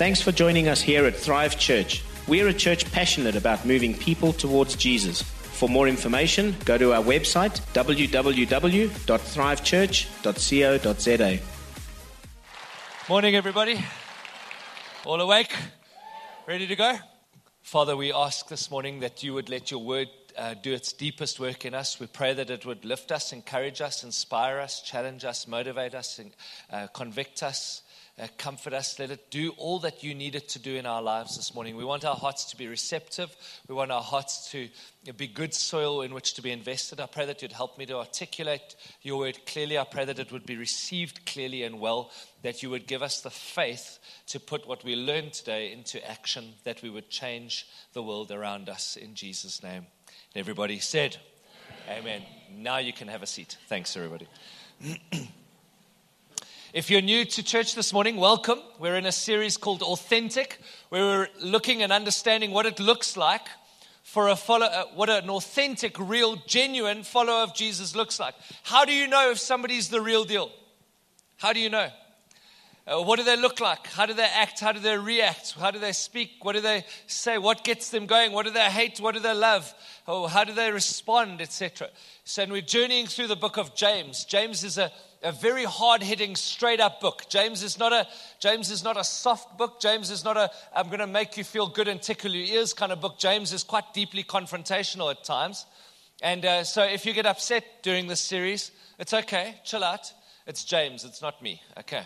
Thanks for joining us here at Thrive Church. We're a church passionate about moving people towards Jesus. For more information, go to our website www.thrivechurch.co.za. Morning, everybody. All awake? Ready to go? Father, we ask this morning that you would let your word uh, do its deepest work in us. We pray that it would lift us, encourage us, inspire us, challenge us, motivate us, and, uh, convict us uh, comfort us. Let it do all that you need it to do in our lives this morning. We want our hearts to be receptive. We want our hearts to be good soil in which to be invested. I pray that you'd help me to articulate your word clearly. I pray that it would be received clearly and well, that you would give us the faith to put what we learned today into action, that we would change the world around us in Jesus' name. And everybody said, Amen. Amen. Now you can have a seat. Thanks, everybody. If you're new to church this morning, welcome. We're in a series called Authentic, where we're looking and understanding what it looks like for a follow, uh, what an authentic, real, genuine follower of Jesus looks like. How do you know if somebody's the real deal? How do you know? Uh, what do they look like? How do they act? How do they react? How do they speak? What do they say? What gets them going? What do they hate? What do they love? Oh, how do they respond, etc. So, and we're journeying through the book of James. James is a a very hard-hitting, straight-up book. James is not a James is not a soft book. James is not a I'm going to make you feel good and tickle your ears kind of book. James is quite deeply confrontational at times. And uh, so if you get upset during this series, it's okay. Chill out. It's James. It's not me. Okay.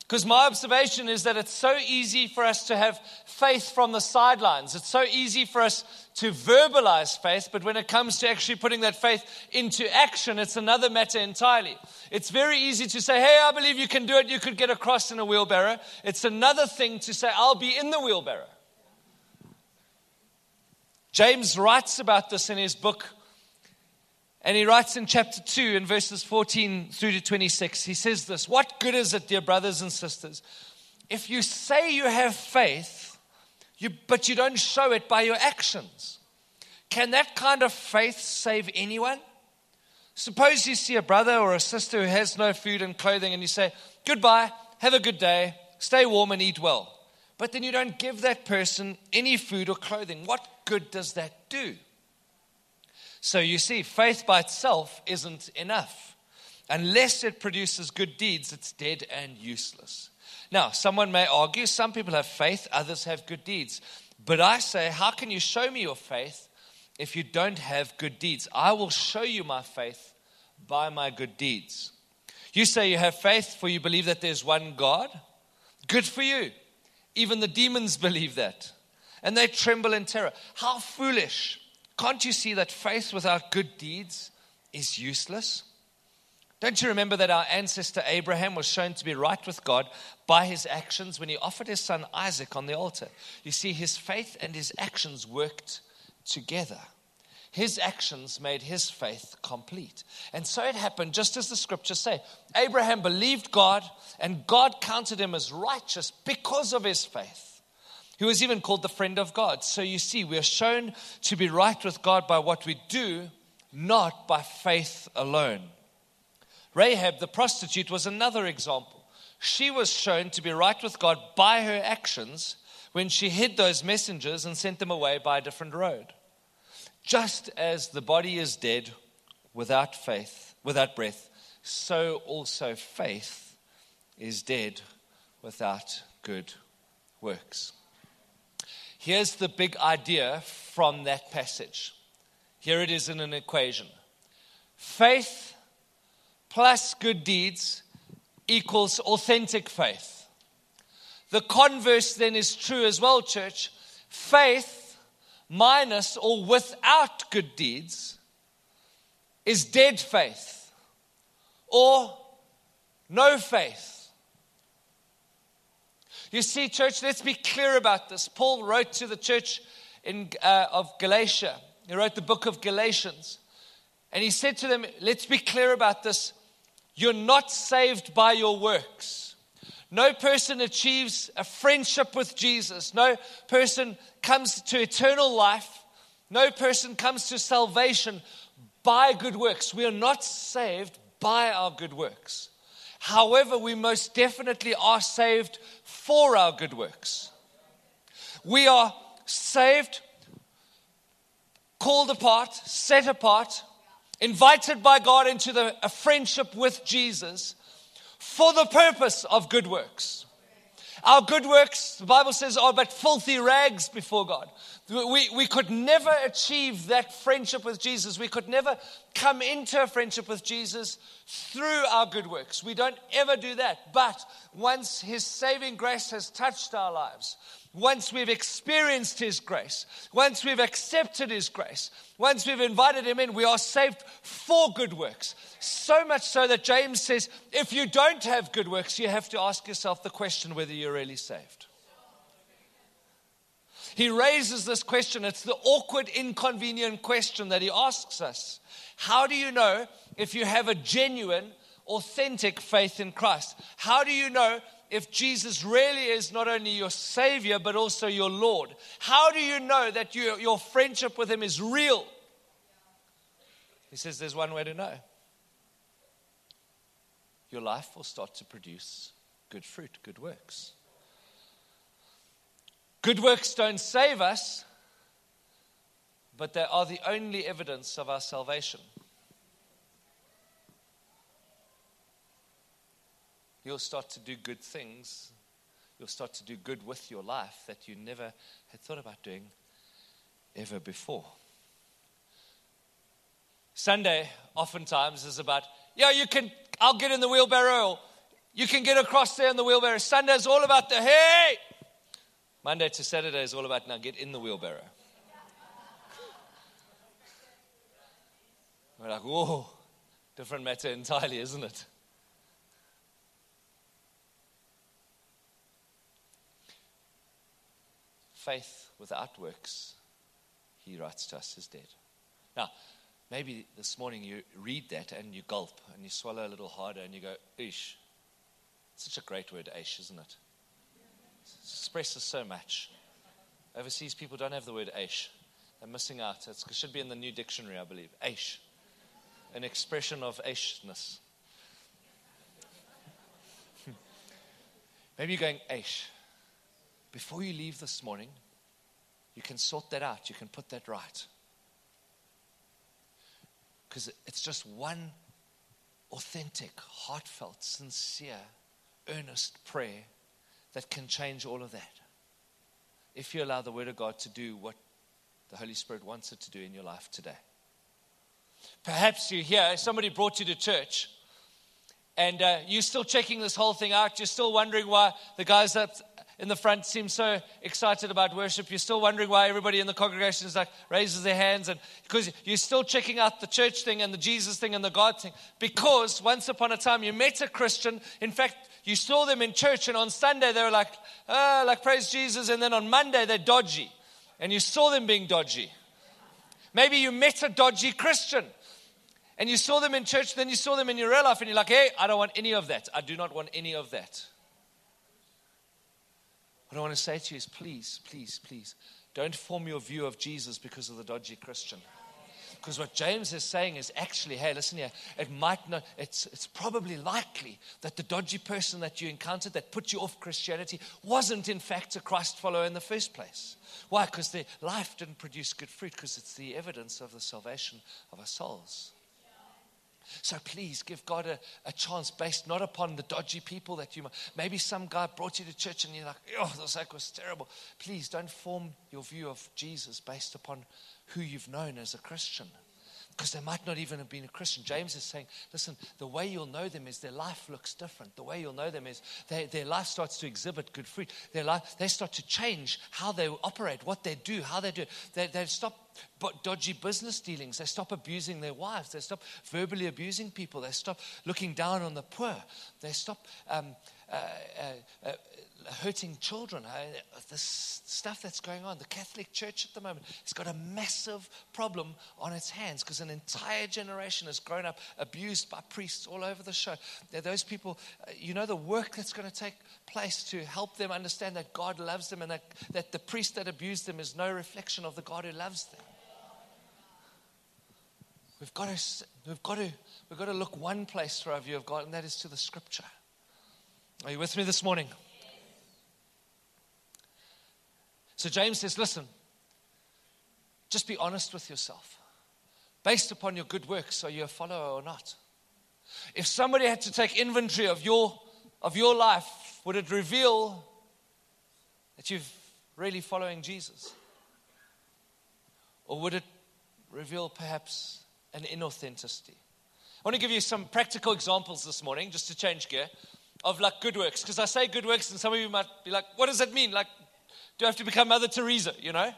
Because my observation is that it's so easy for us to have faith from the sidelines. It's so easy for us to verbalize faith, but when it comes to actually putting that faith into action, it's another matter entirely. It's very easy to say, Hey, I believe you can do it. You could get across in a wheelbarrow. It's another thing to say, I'll be in the wheelbarrow. James writes about this in his book and he writes in chapter 2, in verses 14 through to 26, he says this What good is it, dear brothers and sisters, if you say you have faith, you, but you don't show it by your actions? Can that kind of faith save anyone? Suppose you see a brother or a sister who has no food and clothing, and you say, Goodbye, have a good day, stay warm and eat well. But then you don't give that person any food or clothing. What good does that do? So you see, faith by itself isn't enough. Unless it produces good deeds, it's dead and useless. Now, someone may argue some people have faith, others have good deeds. But I say, how can you show me your faith if you don't have good deeds? I will show you my faith by my good deeds. You say you have faith for you believe that there's one God. Good for you. Even the demons believe that. And they tremble in terror. How foolish. Can't you see that faith without good deeds is useless? Don't you remember that our ancestor Abraham was shown to be right with God by his actions when he offered his son Isaac on the altar? You see, his faith and his actions worked together. His actions made his faith complete. And so it happened just as the scriptures say. Abraham believed God, and God counted him as righteous because of his faith. He was even called the friend of God. So you see, we are shown to be right with God by what we do, not by faith alone. Rahab, the prostitute, was another example. She was shown to be right with God by her actions when she hid those messengers and sent them away by a different road. Just as the body is dead without faith, without breath, so also faith is dead without good works. Here's the big idea from that passage. Here it is in an equation faith plus good deeds equals authentic faith. The converse then is true as well, church. Faith minus or without good deeds is dead faith or no faith. You see, church, let's be clear about this. Paul wrote to the church in, uh, of Galatia, he wrote the book of Galatians. And he said to them, Let's be clear about this. You're not saved by your works. No person achieves a friendship with Jesus. No person comes to eternal life. No person comes to salvation by good works. We are not saved by our good works. However, we most definitely are saved for our good works. We are saved, called apart, set apart, invited by God into the, a friendship with Jesus for the purpose of good works. Our good works, the Bible says, are but filthy rags before God. We, we could never achieve that friendship with Jesus. We could never come into a friendship with Jesus through our good works. We don't ever do that. But once His saving grace has touched our lives, once we've experienced His grace, once we've accepted His grace, once we've invited Him in, we are saved for good works. So much so that James says, if you don't have good works, you have to ask yourself the question whether you're really saved. He raises this question. It's the awkward, inconvenient question that he asks us. How do you know if you have a genuine, authentic faith in Christ? How do you know if Jesus really is not only your Savior, but also your Lord? How do you know that you, your friendship with Him is real? He says there's one way to know your life will start to produce good fruit, good works. Good works don't save us, but they are the only evidence of our salvation. You'll start to do good things. You'll start to do good with your life that you never had thought about doing ever before. Sunday, oftentimes, is about, yeah, you can, I'll get in the wheelbarrow. You can get across there in the wheelbarrow. Sunday is all about the, hey! Monday to Saturday is all about, now get in the wheelbarrow. We're like, whoa, different matter entirely, isn't it? Faith without works, he writes to us, is dead. Now, maybe this morning you read that and you gulp and you swallow a little harder and you go, ish. Such a great word, ish, isn't it? It expresses so much. Overseas people don't have the word ish. They're missing out. It should be in the new dictionary, I believe. Ish an expression of Aishness. Maybe you're going, Aish. Before you leave this morning, you can sort that out. You can put that right. Because it's just one authentic, heartfelt, sincere, earnest prayer that can change all of that. If you allow the Word of God to do what the Holy Spirit wants it to do in your life today. Perhaps you're here, somebody brought you to church, and uh, you're still checking this whole thing out. You're still wondering why the guys that in the front seem so excited about worship. You're still wondering why everybody in the congregation is like raises their hands, and because you're still checking out the church thing and the Jesus thing and the God thing. Because once upon a time you met a Christian. In fact, you saw them in church, and on Sunday they were like, oh, like praise Jesus, and then on Monday they're dodgy, and you saw them being dodgy. Maybe you met a dodgy Christian and you saw them in church, then you saw them in your real life, and you're like, hey, I don't want any of that. I do not want any of that. What I want to say to you is please, please, please, don't form your view of Jesus because of the dodgy Christian. Because what James is saying is actually, hey, listen here, it might not, it's, it's probably likely that the dodgy person that you encountered that put you off Christianity wasn't in fact a Christ follower in the first place. Why? Because their life didn't produce good fruit, because it's the evidence of the salvation of our souls. So please give God a, a chance based not upon the dodgy people that you maybe some guy brought you to church and you're like, oh, this act was terrible. Please don't form your view of Jesus based upon who you've known as a Christian because they might not even have been a Christian. James is saying, listen, the way you'll know them is their life looks different. The way you'll know them is they, their life starts to exhibit good fruit. Their life, they start to change how they operate, what they do, how they do. They, they stop dodgy business dealings. They stop abusing their wives. They stop verbally abusing people. They stop looking down on the poor. They stop um, uh, uh, uh, hurting children. This stuff that's going on. The Catholic Church at the moment has got a massive problem on its hands because an entire generation has grown up abused by priests all over the show. Those people, uh, you know, the work that's going to take place to help them understand that God loves them and that, that the priest that abused them is no reflection of the God who loves them. We've got to, we've got to, we've got to look one place for our view of God, and that is to the scripture. Are you with me this morning? So James says, listen, just be honest with yourself. Based upon your good works, are you a follower or not? If somebody had to take inventory of your, of your life, would it reveal that you're really following Jesus? Or would it reveal perhaps an inauthenticity? I want to give you some practical examples this morning, just to change gear, of like good works. Because I say good works, and some of you might be like, what does that mean? Like, do I have to become Mother Teresa, you know?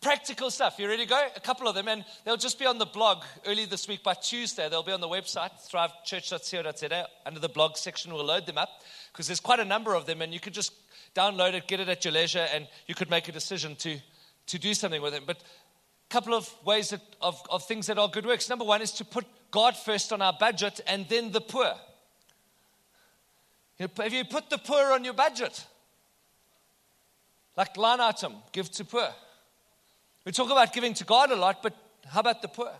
Practical stuff. You ready to go? A couple of them, and they'll just be on the blog early this week by Tuesday. They'll be on the website, thrivechurch.co.za. Under the blog section, we'll load them up because there's quite a number of them, and you could just download it, get it at your leisure, and you could make a decision to, to do something with it. But a couple of ways that, of, of things that are good works. Number one is to put God first on our budget and then the poor. Have you put the poor on your budget? Like line item, give to poor. We talk about giving to God a lot, but how about the poor?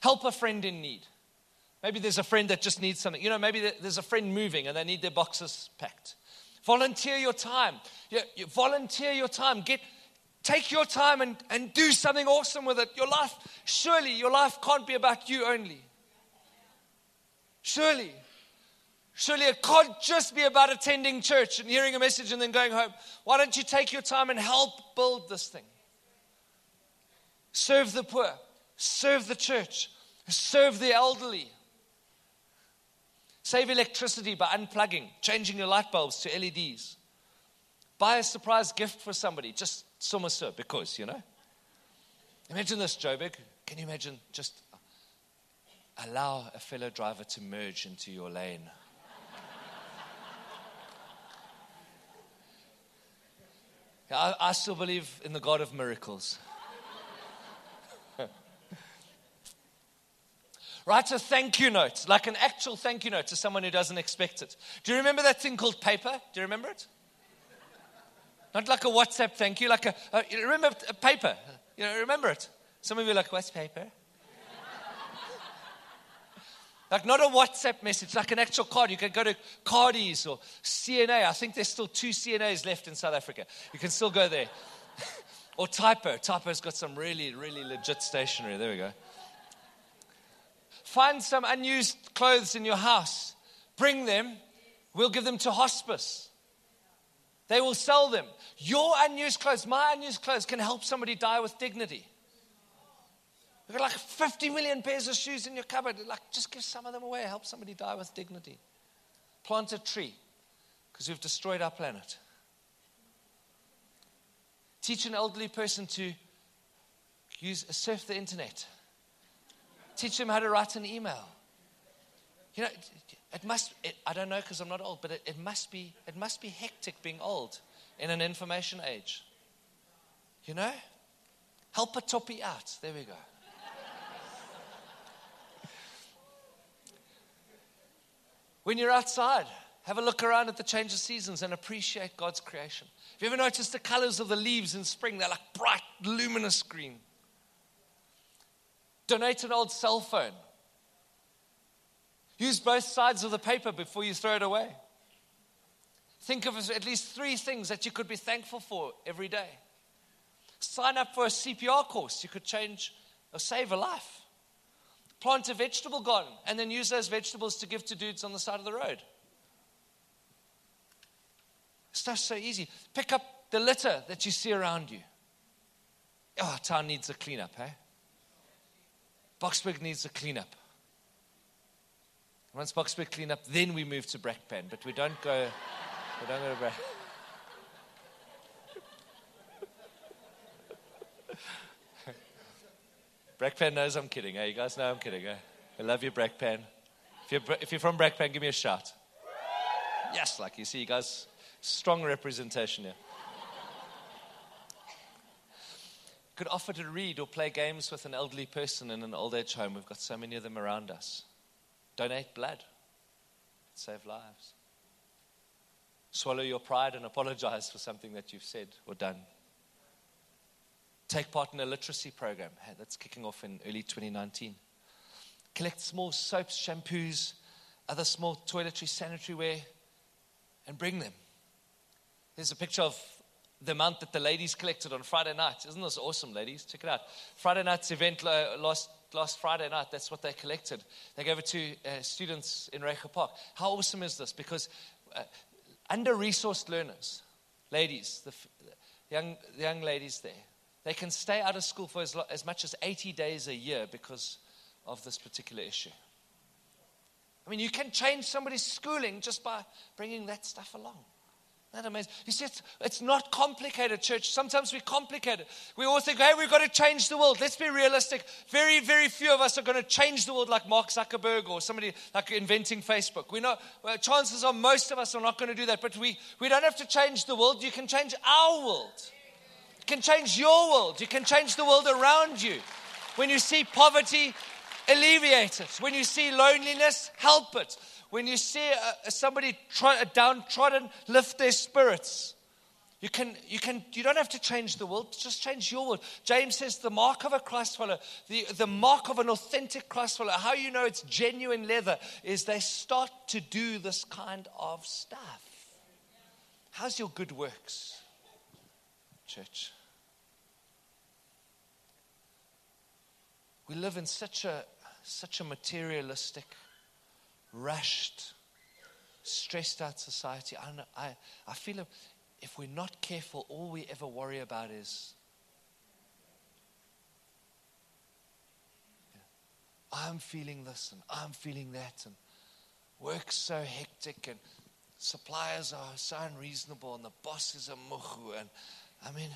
Help a friend in need. Maybe there's a friend that just needs something. You know, maybe there's a friend moving and they need their boxes packed. Volunteer your time. You, you volunteer your time. Get, take your time and, and do something awesome with it. Your life, surely your life can't be about you only. Surely. Surely it can't just be about attending church and hearing a message and then going home. Why don't you take your time and help build this thing? Serve the poor, serve the church, serve the elderly. Save electricity by unplugging, changing your light bulbs to LEDs. Buy a surprise gift for somebody, just so much so, because, you know. Imagine this, Joburg. Can you imagine just allow a fellow driver to merge into your lane? I, I still believe in the God of miracles. Write a thank you note, like an actual thank you note to someone who doesn't expect it. Do you remember that thing called paper? Do you remember it? Not like a WhatsApp thank you, like a, a remember a paper. You know, remember it. Some of you are like, what's paper? Like not a WhatsApp message, like an actual card. You can go to Cardies or CNA. I think there's still two CNAs left in South Africa. You can still go there. or Typo. Typo's got some really, really legit stationery. There we go. Find some unused clothes in your house. Bring them. We'll give them to hospice. They will sell them. Your unused clothes, my unused clothes, can help somebody die with dignity. You've got like 50 million pairs of shoes in your cupboard. Like, just give some of them away. Help somebody die with dignity. Plant a tree because we've destroyed our planet. Teach an elderly person to use uh, surf the internet. Teach them how to write an email. You know, it must. It, I don't know because I'm not old, but it, it must be. It must be hectic being old in an information age. You know, help a toppy out. There we go. When you're outside, have a look around at the change of seasons and appreciate God's creation. Have you ever noticed the colors of the leaves in spring? They're like bright, luminous green. Donate an old cell phone. Use both sides of the paper before you throw it away. Think of at least three things that you could be thankful for every day. Sign up for a CPR course. You could change or save a life. Plant a vegetable garden and then use those vegetables to give to dudes on the side of the road. Stuff's so easy. Pick up the litter that you see around you. Oh, town needs a cleanup, hey? Boksburg needs a cleanup. Once Boksburg clean up, then we move to Brakpan, but we don't go, we don't go to Brakpan. Brakpan knows I'm kidding. Eh? You guys know I'm kidding. Eh? I love you, Brakpan. If you're, if you're from Brakpan, give me a shout. Yes, like you see, you guys, strong representation here. Could offer to read or play games with an elderly person in an old age home. We've got so many of them around us. Donate blood, save lives. Swallow your pride and apologize for something that you've said or done. Take part in a literacy program that's kicking off in early 2019. Collect small soaps, shampoos, other small toiletry, sanitary ware, and bring them. There's a picture of the amount that the ladies collected on Friday night. Isn't this awesome, ladies? Check it out. Friday night's event last, last Friday night, that's what they collected. They gave it to uh, students in Reiger Park. How awesome is this? Because uh, under resourced learners, ladies, the, the, young, the young ladies there, they can stay out of school for as, lo- as much as 80 days a year because of this particular issue. I mean, you can change somebody's schooling just by bringing that stuff along. Isn't that amazing? You see, it's, it's not complicated, church. Sometimes we complicate it. We all think, hey, we've got to change the world. Let's be realistic. Very, very few of us are going to change the world like Mark Zuckerberg or somebody like inventing Facebook. We know well, chances are most of us are not going to do that, but we, we don't have to change the world. You can change our world. Can change your world. You can change the world around you. When you see poverty, alleviate it. When you see loneliness, help it. When you see uh, somebody try, downtrodden, lift their spirits. You can, you can, you don't have to change the world, just change your world. James says the mark of a Christ follower, the, the mark of an authentic Christ follower, how you know it's genuine leather is they start to do this kind of stuff. How's your good works, church? We live in such a such a materialistic, rushed, stressed out society. I, I, I feel if we're not careful, all we ever worry about is I'm feeling this and I'm feeling that, and work's so hectic, and suppliers are so unreasonable, and the boss is a muhu, and I mean,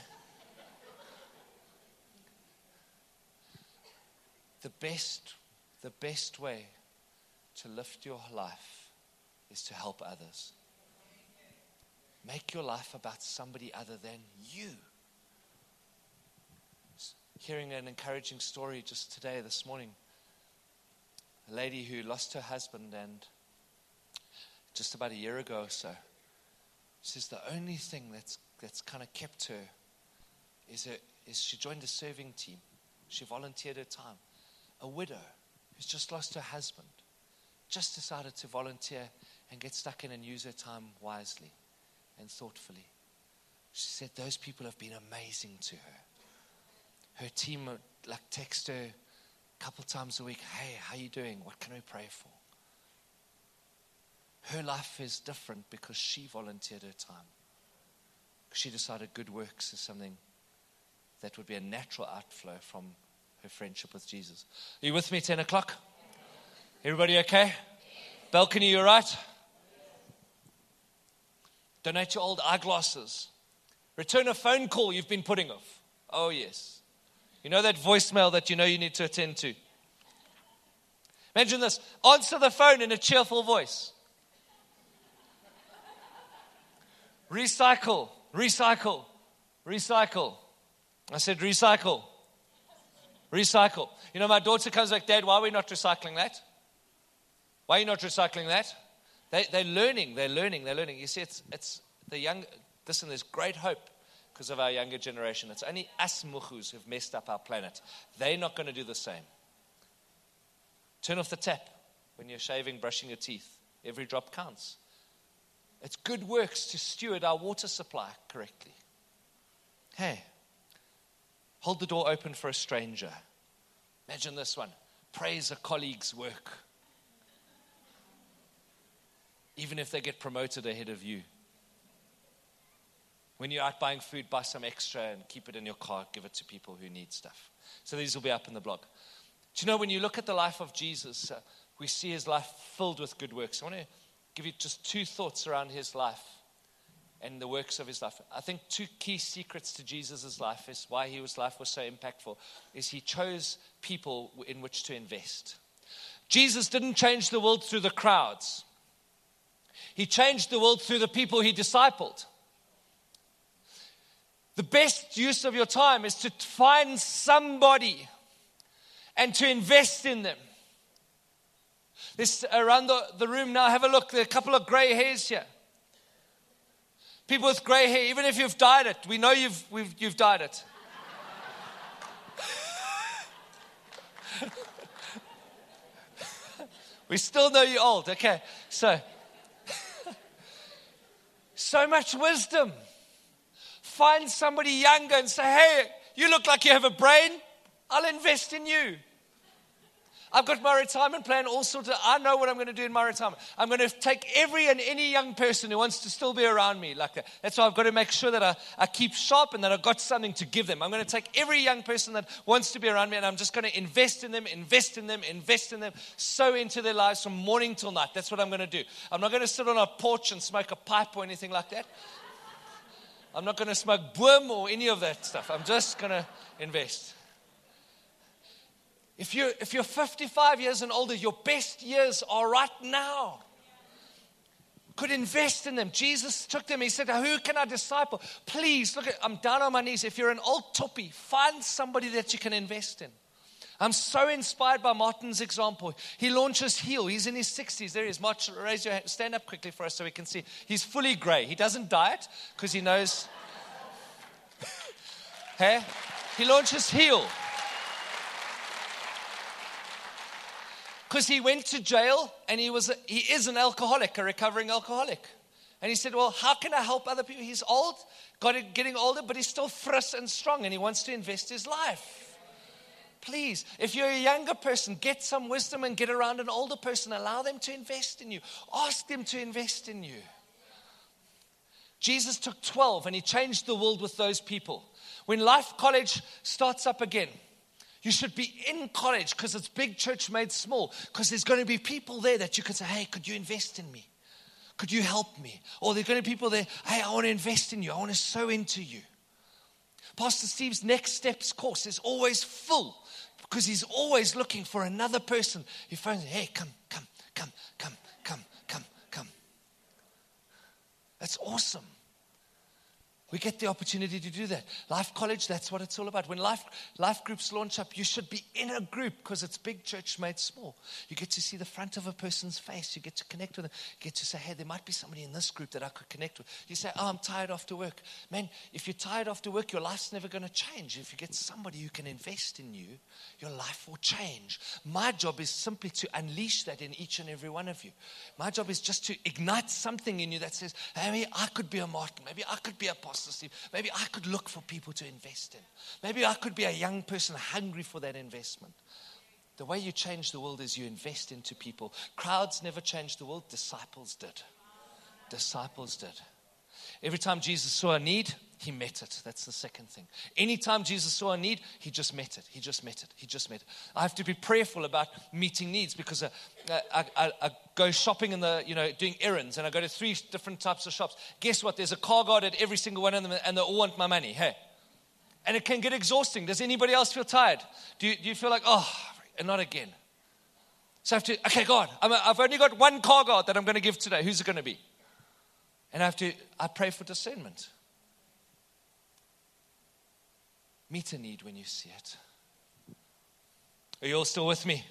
the best the best way to lift your life is to help others. Make your life about somebody other than you. Hearing an encouraging story just today, this morning. A lady who lost her husband and just about a year ago or so says the only thing that's, that's kind of kept her is, her is she joined a serving team. She volunteered her time. A widow who's just lost her husband, just decided to volunteer and get stuck in and use her time wisely and thoughtfully. She said those people have been amazing to her. Her team like text her a couple times a week, hey, how you doing? What can we pray for? Her life is different because she volunteered her time. She decided good works is something that would be a natural outflow from her friendship with Jesus. Are you with me, 10 o'clock? Everybody okay? Balcony, you're right? Donate your old eyeglasses. Return a phone call you've been putting off. Oh, yes. You know that voicemail that you know you need to attend to? Imagine this answer the phone in a cheerful voice. Recycle, recycle, recycle. I said recycle. Recycle. You know, my daughter comes back, Dad, why are we not recycling that? Why are you not recycling that? They, they're learning, they're learning, they're learning. You see, it's, it's the young, listen, there's great hope because of our younger generation. It's only us muhus who've messed up our planet. They're not going to do the same. Turn off the tap when you're shaving, brushing your teeth. Every drop counts. It's good works to steward our water supply correctly. Hey, Hold the door open for a stranger. Imagine this one praise a colleague's work, even if they get promoted ahead of you. When you're out buying food, buy some extra and keep it in your car, give it to people who need stuff. So these will be up in the blog. Do you know when you look at the life of Jesus, uh, we see his life filled with good works. I want to give you just two thoughts around his life and the works of his life. I think two key secrets to Jesus' life is why his life was so impactful is he chose people in which to invest. Jesus didn't change the world through the crowds. He changed the world through the people he discipled. The best use of your time is to find somebody and to invest in them. This around the, the room now, have a look. There are a couple of gray hairs here. People with gray hair, even if you've dyed it, we know you've, you've dyed it. we still know you're old. Okay, so. so much wisdom. Find somebody younger and say, hey, you look like you have a brain. I'll invest in you. I've got my retirement plan all sorted. I know what I'm going to do in my retirement. I'm going to take every and any young person who wants to still be around me like that. That's why I've got to make sure that I, I keep sharp and that I've got something to give them. I'm going to take every young person that wants to be around me and I'm just going to invest in them, invest in them, invest in them, sow into their lives from morning till night. That's what I'm going to do. I'm not going to sit on a porch and smoke a pipe or anything like that. I'm not going to smoke boom or any of that stuff. I'm just going to invest. If you're, if you're 55 years and older, your best years are right now. Could invest in them. Jesus took them. He said, Who can I disciple? Please, look at, I'm down on my knees. If you're an old toppy, find somebody that you can invest in. I'm so inspired by Martin's example. He launches Heal. He's in his 60s. There he is. Martin, raise your hand. Stand up quickly for us so we can see. He's fully gray. He doesn't diet because he knows. hey? He launches Heal. Because he went to jail and he was a, he is an alcoholic, a recovering alcoholic. And he said, "Well, how can I help other people? He's old, got it, getting older, but he's still fresh and strong, and he wants to invest his life." Please, if you're a younger person, get some wisdom and get around an older person. Allow them to invest in you. Ask them to invest in you. Jesus took 12 and he changed the world with those people. When Life College starts up again, you should be in college because it's big church made small. Because there's going to be people there that you can say, hey, could you invest in me? Could you help me? Or there's going to be people there, hey, I want to invest in you. I want to sow into you. Pastor Steve's Next Steps course is always full because he's always looking for another person. He finds, hey, come, come, come, come, come, come, come. That's awesome. We get the opportunity to do that. Life College, that's what it's all about. When life, life groups launch up, you should be in a group because it's big church made small. You get to see the front of a person's face. You get to connect with them. You get to say, hey, there might be somebody in this group that I could connect with. You say, oh, I'm tired after work. Man, if you're tired after work, your life's never going to change. If you get somebody who can invest in you, your life will change. My job is simply to unleash that in each and every one of you. My job is just to ignite something in you that says, hey, maybe I could be a Martin. Maybe I could be a pastor. Steve. Maybe I could look for people to invest in. Maybe I could be a young person hungry for that investment. The way you change the world is you invest into people. Crowds never changed the world, disciples did. Disciples did. Every time Jesus saw a need, he met it. That's the second thing. Anytime Jesus saw a need, he just met it. He just met it. He just met it. I have to be prayerful about meeting needs because uh, I, I, I, go shopping in the, you know, doing errands and I go to three different types of shops. Guess what? There's a car guard at every single one of them and they all want my money. Hey. And it can get exhausting. Does anybody else feel tired? Do you, do you feel like, oh, and not again? So I have to, okay, God, i have only got one car guard that I'm going to give today. Who's it going to be? And I have to, I pray for discernment. Meet a need when you see it. Are you all still with me?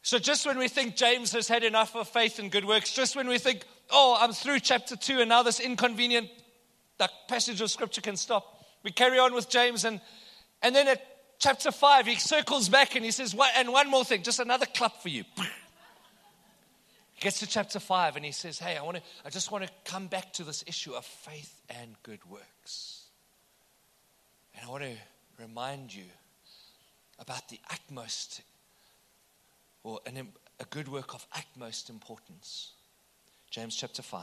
So, just when we think James has had enough of faith and good works, just when we think, oh, I'm through chapter two and now this inconvenient passage of scripture can stop, we carry on with James. And, and then at chapter five, he circles back and he says, what, and one more thing, just another clap for you. He gets to chapter five and he says, Hey, I, want to, I just want to come back to this issue of faith and good works. And I want to remind you about the utmost, or an, a good work of utmost importance. James chapter 5,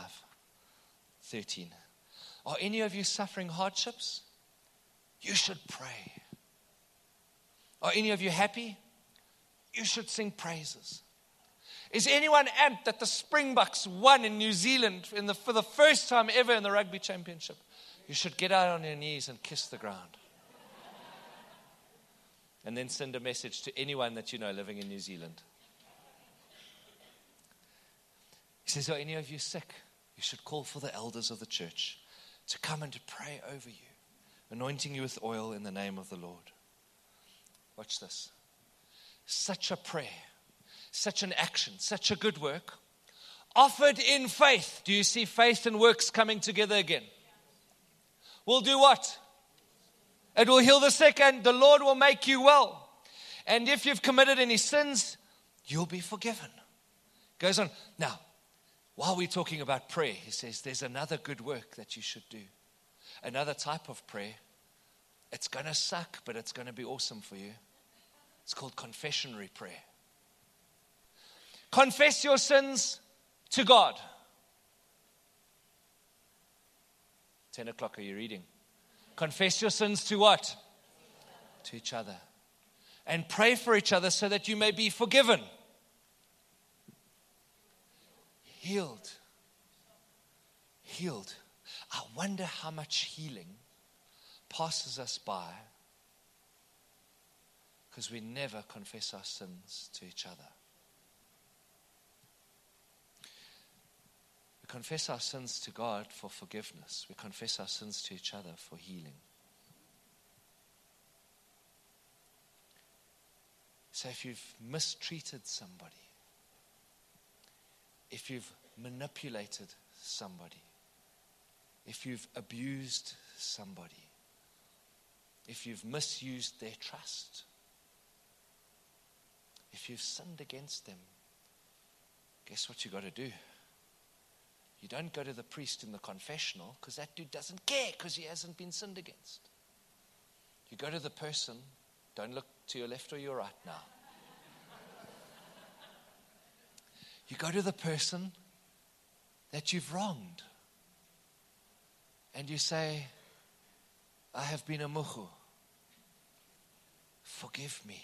13. Are any of you suffering hardships? You should pray. Are any of you happy? You should sing praises. Is anyone amped that the Springboks won in New Zealand in the, for the first time ever in the rugby championship? You should get out on your knees and kiss the ground and then send a message to anyone that you know living in New Zealand. He says, Are any of you sick? You should call for the elders of the church to come and to pray over you, anointing you with oil in the name of the Lord. Watch this. Such a prayer, such an action, such a good work, offered in faith. Do you see faith and works coming together again? We'll do what? It will heal the sick, and the Lord will make you well. And if you've committed any sins, you'll be forgiven. Goes on. Now, while we're talking about prayer, he says there's another good work that you should do. Another type of prayer. It's going to suck, but it's going to be awesome for you. It's called confessionary prayer. Confess your sins to God. 10 o'clock, are you reading? Confess your sins to what? To each other. And pray for each other so that you may be forgiven healed. Healed. I wonder how much healing passes us by because we never confess our sins to each other. Confess our sins to God for forgiveness, we confess our sins to each other for healing. So if you've mistreated somebody, if you've manipulated somebody, if you've abused somebody, if you've misused their trust, if you've sinned against them, guess what you've got to do? You don't go to the priest in the confessional because that dude doesn't care because he hasn't been sinned against. You go to the person, don't look to your left or your right now. You go to the person that you've wronged and you say, I have been a muhu. Forgive me.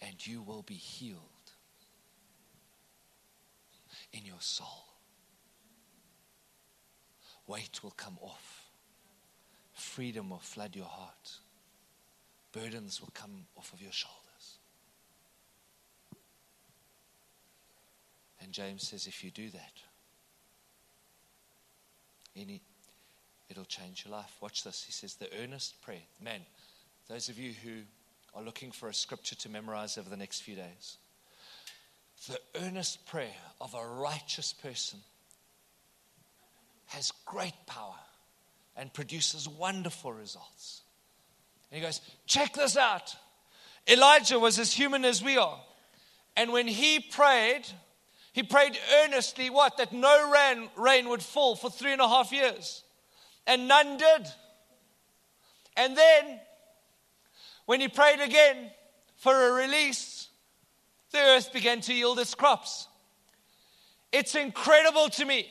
And you will be healed in your soul. Weight will come off. Freedom will flood your heart. Burdens will come off of your shoulders. And James says, if you do that, any, it'll change your life. Watch this. He says, the earnest prayer. Man, those of you who are looking for a scripture to memorize over the next few days, the earnest prayer of a righteous person has great power and produces wonderful results. And he goes, Check this out. Elijah was as human as we are. And when he prayed, he prayed earnestly, what? That no rain, rain would fall for three and a half years. And none did. And then, when he prayed again for a release, the earth began to yield its crops. It's incredible to me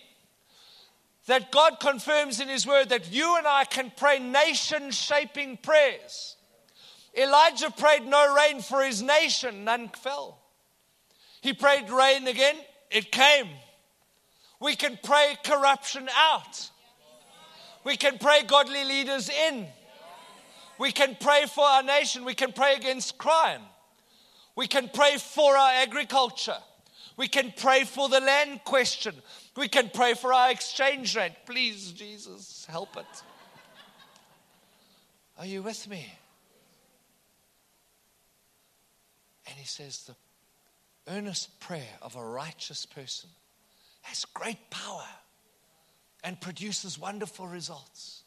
that God confirms in His Word that you and I can pray nation shaping prayers. Elijah prayed no rain for his nation, none fell. He prayed rain again, it came. We can pray corruption out. We can pray godly leaders in. We can pray for our nation. We can pray against crime. We can pray for our agriculture. We can pray for the land question. We can pray for our exchange rate. Please, Jesus, help it. Are you with me? And he says, The earnest prayer of a righteous person has great power and produces wonderful results.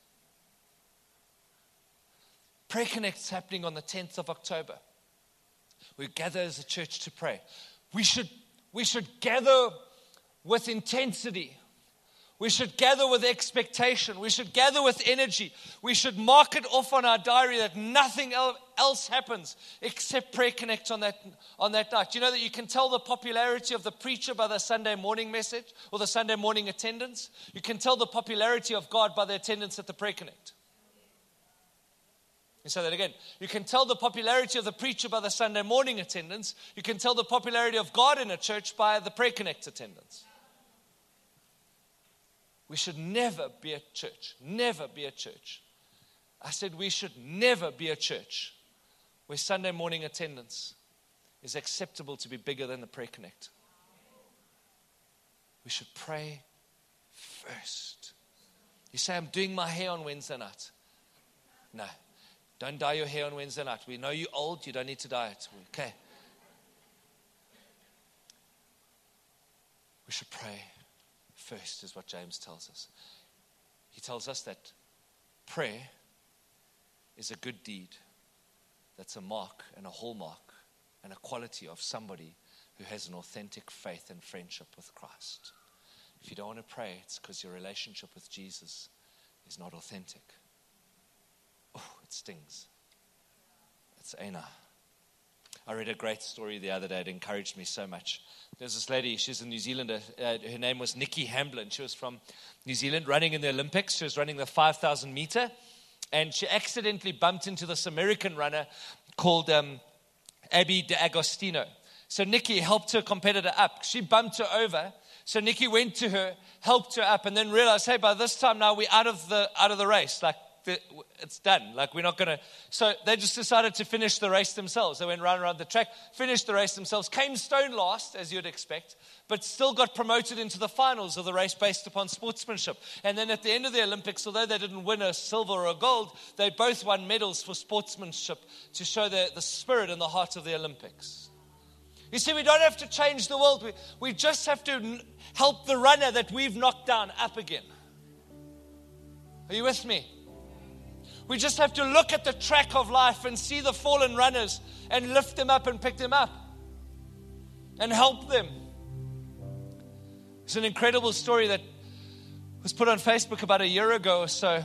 Prayer Connect's happening on the 10th of October. We gather as a church to pray. We should, we should gather with intensity. We should gather with expectation. We should gather with energy. We should mark it off on our diary that nothing else happens except Prayer Connect on that, on that night. You know that you can tell the popularity of the preacher by the Sunday morning message or the Sunday morning attendance? You can tell the popularity of God by the attendance at the Prayer Connect. Say that again. You can tell the popularity of the preacher by the Sunday morning attendance. You can tell the popularity of God in a church by the Prayer Connect attendance. We should never be a church, never be a church. I said we should never be a church where Sunday morning attendance is acceptable to be bigger than the prayer connect. We should pray first. You say, I'm doing my hair on Wednesday night. No, don't dye your hair on Wednesday night. We know you're old, you don't need to dye it. Okay. We should pray first, is what James tells us. He tells us that prayer is a good deed that's a mark and a hallmark and a quality of somebody who has an authentic faith and friendship with Christ. If you don't want to pray, it's because your relationship with Jesus is not authentic. It stings. It's Anna. I read a great story the other day. It encouraged me so much. There's this lady, she's a New Zealander. Uh, her name was Nikki Hamblin. She was from New Zealand running in the Olympics. She was running the 5,000 meter. And she accidentally bumped into this American runner called um, Abbey D'Agostino. So Nikki helped her competitor up. She bumped her over. So Nikki went to her, helped her up, and then realized, hey, by this time now we're out of the out of the race. Like it's done. Like we're not going to. So they just decided to finish the race themselves. They went round around the track, finished the race themselves, came stone last, as you'd expect, but still got promoted into the finals of the race based upon sportsmanship. And then at the end of the Olympics, although they didn't win a silver or a gold, they both won medals for sportsmanship to show the, the spirit and the heart of the Olympics. You see, we don't have to change the world. We, we just have to help the runner that we've knocked down up again. Are you with me? We just have to look at the track of life and see the fallen runners and lift them up and pick them up and help them. It's an incredible story that was put on Facebook about a year ago or so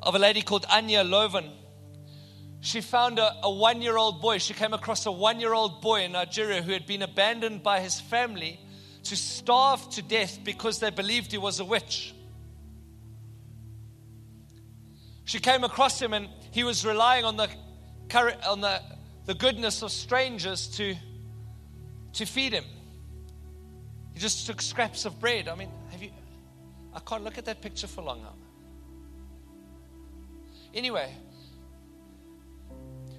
of a lady called Anja Loven. She found a, a one year old boy. She came across a one year old boy in Nigeria who had been abandoned by his family to starve to death because they believed he was a witch. She came across him and he was relying on the, on the, the goodness of strangers to, to feed him. He just took scraps of bread. I mean, have you? I can't look at that picture for long now. Anyway,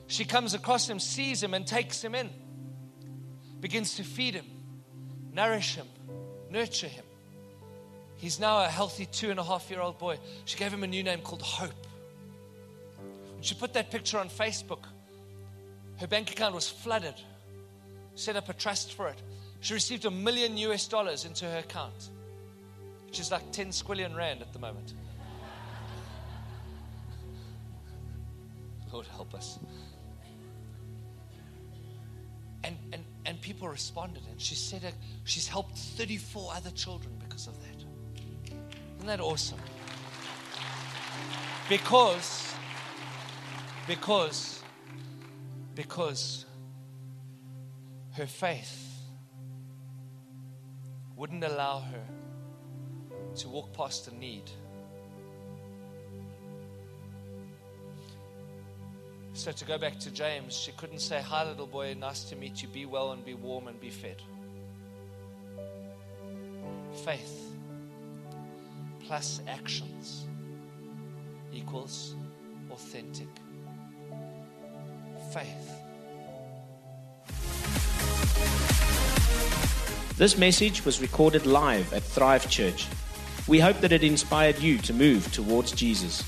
she comes across him, sees him, and takes him in, begins to feed him, nourish him, nurture him. He's now a healthy two and a half year old boy. She gave him a new name called Hope. She put that picture on Facebook. Her bank account was flooded. Set up a trust for it. She received a million US dollars into her account, which is like 10 squillion rand at the moment. Lord help us. And, and, and people responded, and she said uh, she's helped 34 other children because of that. Isn't that awesome? Because because, because her faith wouldn't allow her to walk past the need. So, to go back to James, she couldn't say, Hi, little boy, nice to meet you. Be well and be warm and be fed. Faith plus actions equals authentic faith. This message was recorded live at Thrive Church. We hope that it inspired you to move towards Jesus.